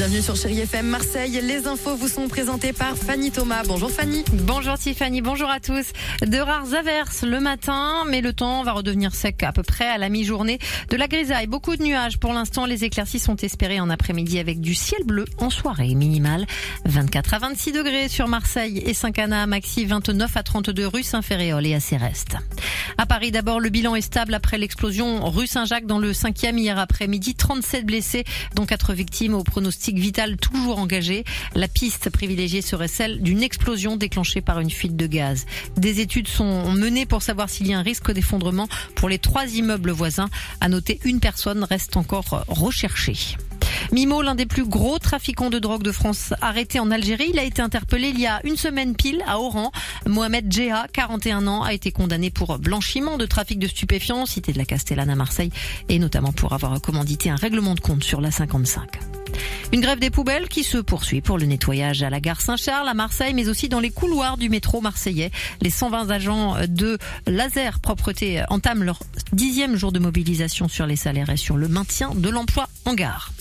Bienvenue sur Chérie FM Marseille. Les infos vous sont présentées par Fanny Thomas. Bonjour Fanny. Bonjour Tiffany, bonjour à tous. De rares averses le matin, mais le temps va redevenir sec à peu près à la mi-journée. De la grisaille, beaucoup de nuages. Pour l'instant, les éclaircies sont espérées en après-midi avec du ciel bleu en soirée minimale. 24 à 26 degrés sur Marseille et Saint-Cana, maxi 29 à 32 rue Saint-Ferréol et à Céreste. À Paris, d'abord, le bilan est stable après l'explosion rue Saint-Jacques dans le 5e hier après-midi. 37 blessés, dont 4 victimes au pronostic vital toujours engagé. La piste privilégiée serait celle d'une explosion déclenchée par une fuite de gaz. Des études sont menées pour savoir s'il y a un risque d'effondrement pour les trois immeubles voisins. À noter, une personne reste encore recherchée. Mimo, l'un des plus gros trafiquants de drogue de France, arrêté en Algérie. Il a été interpellé il y a une semaine pile à Oran. Mohamed Djeha, 41 ans, a été condamné pour blanchiment de trafic de stupéfiants, cité de la Castellane à Marseille, et notamment pour avoir commandité un règlement de compte sur la 55. Une grève des poubelles qui se poursuit pour le nettoyage à la gare Saint-Charles, à Marseille, mais aussi dans les couloirs du métro marseillais. Les 120 agents de Laser Propreté entament leur dixième jour de mobilisation sur les salaires et sur le maintien de l'emploi en gare.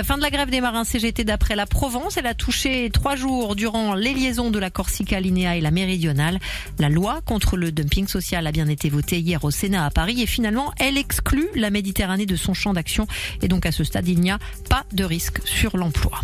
Fin de la grève des marins CGT d'après la Provence. Elle a touché trois jours durant les liaisons de la Corsica Linéa et la Méridionale. La loi contre le dumping social a bien été votée hier au Sénat à Paris et finalement elle exclut la Méditerranée de son champ d'action et donc à ce stade il n'y a pas de risque sur l'emploi.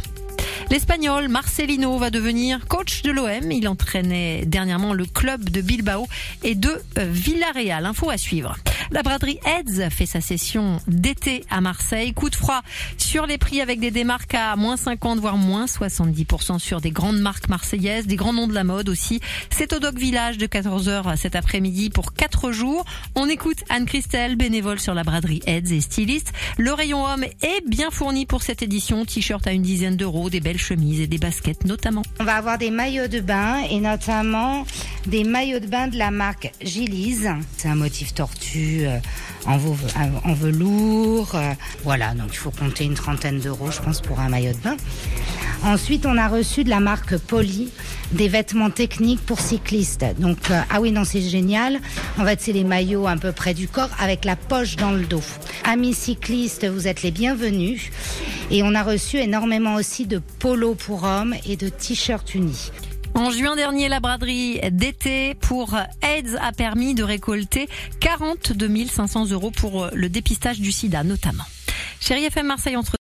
L'Espagnol Marcelino va devenir coach de l'OM. Il entraînait dernièrement le club de Bilbao et de Villarreal. Info à suivre. La braderie Heads fait sa session d'été à Marseille. Coup de froid sur les prix avec des démarques à moins 50 voire moins 70% sur des grandes marques marseillaises, des grands noms de la mode aussi. C'est au Doc Village de 14h cet après-midi pour 4 jours. On écoute Anne-Christelle, bénévole sur la braderie Heads et styliste. Le rayon homme est bien fourni pour cette édition. T-shirt à une dizaine d'euros, des belles chemises et des baskets notamment. On va avoir des maillots de bain et notamment des maillots de bain de la marque Gilise. C'est un motif tortue euh, en, velours. euh, Voilà, donc il faut compter une trentaine d'euros, je pense, pour un maillot de bain. Ensuite, on a reçu de la marque Poly des vêtements techniques pour cyclistes. Donc, euh, ah oui, non, c'est génial. En fait, c'est les maillots un peu près du corps avec la poche dans le dos. Amis cyclistes, vous êtes les bienvenus. Et on a reçu énormément aussi de polos pour hommes et de t-shirts unis. En juin dernier, la braderie d'été pour AIDS a permis de récolter 42 500 euros pour le dépistage du sida notamment. Chérie FM Marseille entre